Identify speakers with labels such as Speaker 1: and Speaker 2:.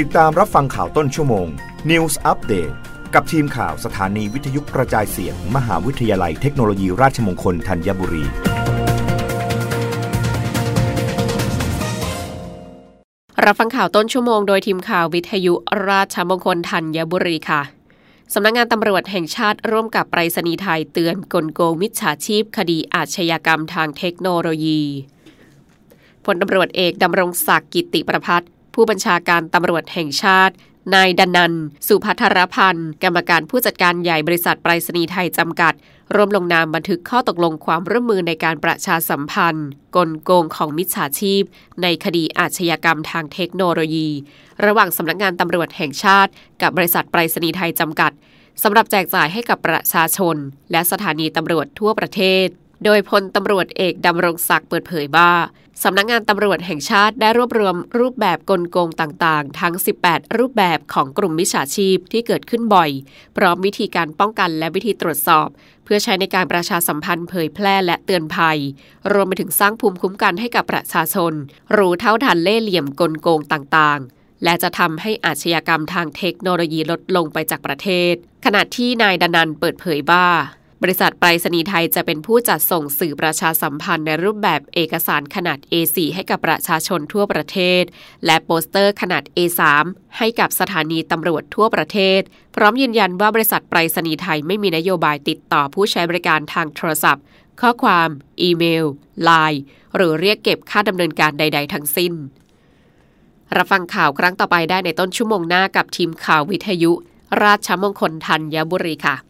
Speaker 1: ติดตามรับฟังข่าวต้นชั่วโมง News Update กับทีมข่าวสถานีวิทยุกระจายเสียง มหาวิทยาลัยเทคโนโลยีราชมงคลธัญบุรี
Speaker 2: รับฟังข่าวต้นชั่วโมงโดยทีมข่าววิทยุราชมงคลธัญบุรีค่ะสำนักงงานตำรวจแห่งชาติร่วมกับไปรษณีย์ไทยเตือนกลโกงมิจฉาชีพ คดีอาชญากรรมทางเทคโนโลยีพลตำรวจเอกดำรงศักดิ์กิติประพัฒ ผู้บัญชาการตำรวจแห่งชาติ นายดันนัน สุพัทรพันธ์ กรรมการผู้จัดการใหญ่บริษัทไปรษณีย์ไทยจำกัด ร่วมลงนามบันทึกข้อตกลงความร่วมมือในการประชาสัมพันธ์ กลโกงของมิจฉาชีพ ในคดีอาชญากรรมทางเทคโนโลยี ระหว่างสำนักงานตำรวจแห่งชาติ กับบริษัทไปรษณีย์ไทยจำกัดสำหรับแจกจ่ายให้กับประชาชน และสถานีตำรวจทั่วประเทศ โดยพลตำรวจเอกดำรงศักดิ์เปิดเผยว่าสำนักงงานตำรวจแห่งชาติได้รวบรวมรูปแบบกลโกงต่างๆ ทั้ง 18 รูปแบบของกลุ่มมิจฉาชีพที่เกิดขึ้นบ่อย พร้อมวิธีการป้องกันและวิธีตรวจสอบ เพื่อใช้ในการประชาสัมพันธ์เผยแพร่และเตือนภัย รวมไปถึงสร้างภูมิคุ้มกันให้กับประชาชน รู้เท่าทันเล่ห์เหลี่ยมกลโกงต่างๆและจะทำให้อาชญากรรมทางเทคโนโลยีลดลงไปจากประเทศ ขณะที่นายดนันเปิดเผยว่า บริษัทไปรษณีย์ไทยจะเป็นผู้จัดส่งสื่อประชาสัมพันธ์ในรูปแบบเอกสารขนาด A4 ให้กับประชาชนทั่วประเทศ และโปสเตอร์ขนาด A3 ให้กับสถานีตำรวจทั่วประเทศ พร้อมยืนยันว่าบริษัทไปรษณีย์ไทยไม่มีนโยบายติดต่อผู้ใช้บริการทางโทรศัพท์ ข้อความ อีเมลไลน์หรือเรียกเก็บค่าดำเนินการใด ๆ ทั้งสิ้น รับฟังข่าวครั้งต่อไปได้ในต้นชั่วโมงหน้ากับทีมข่าววิทยุ ราชมงคลธัญบุรีค่ะ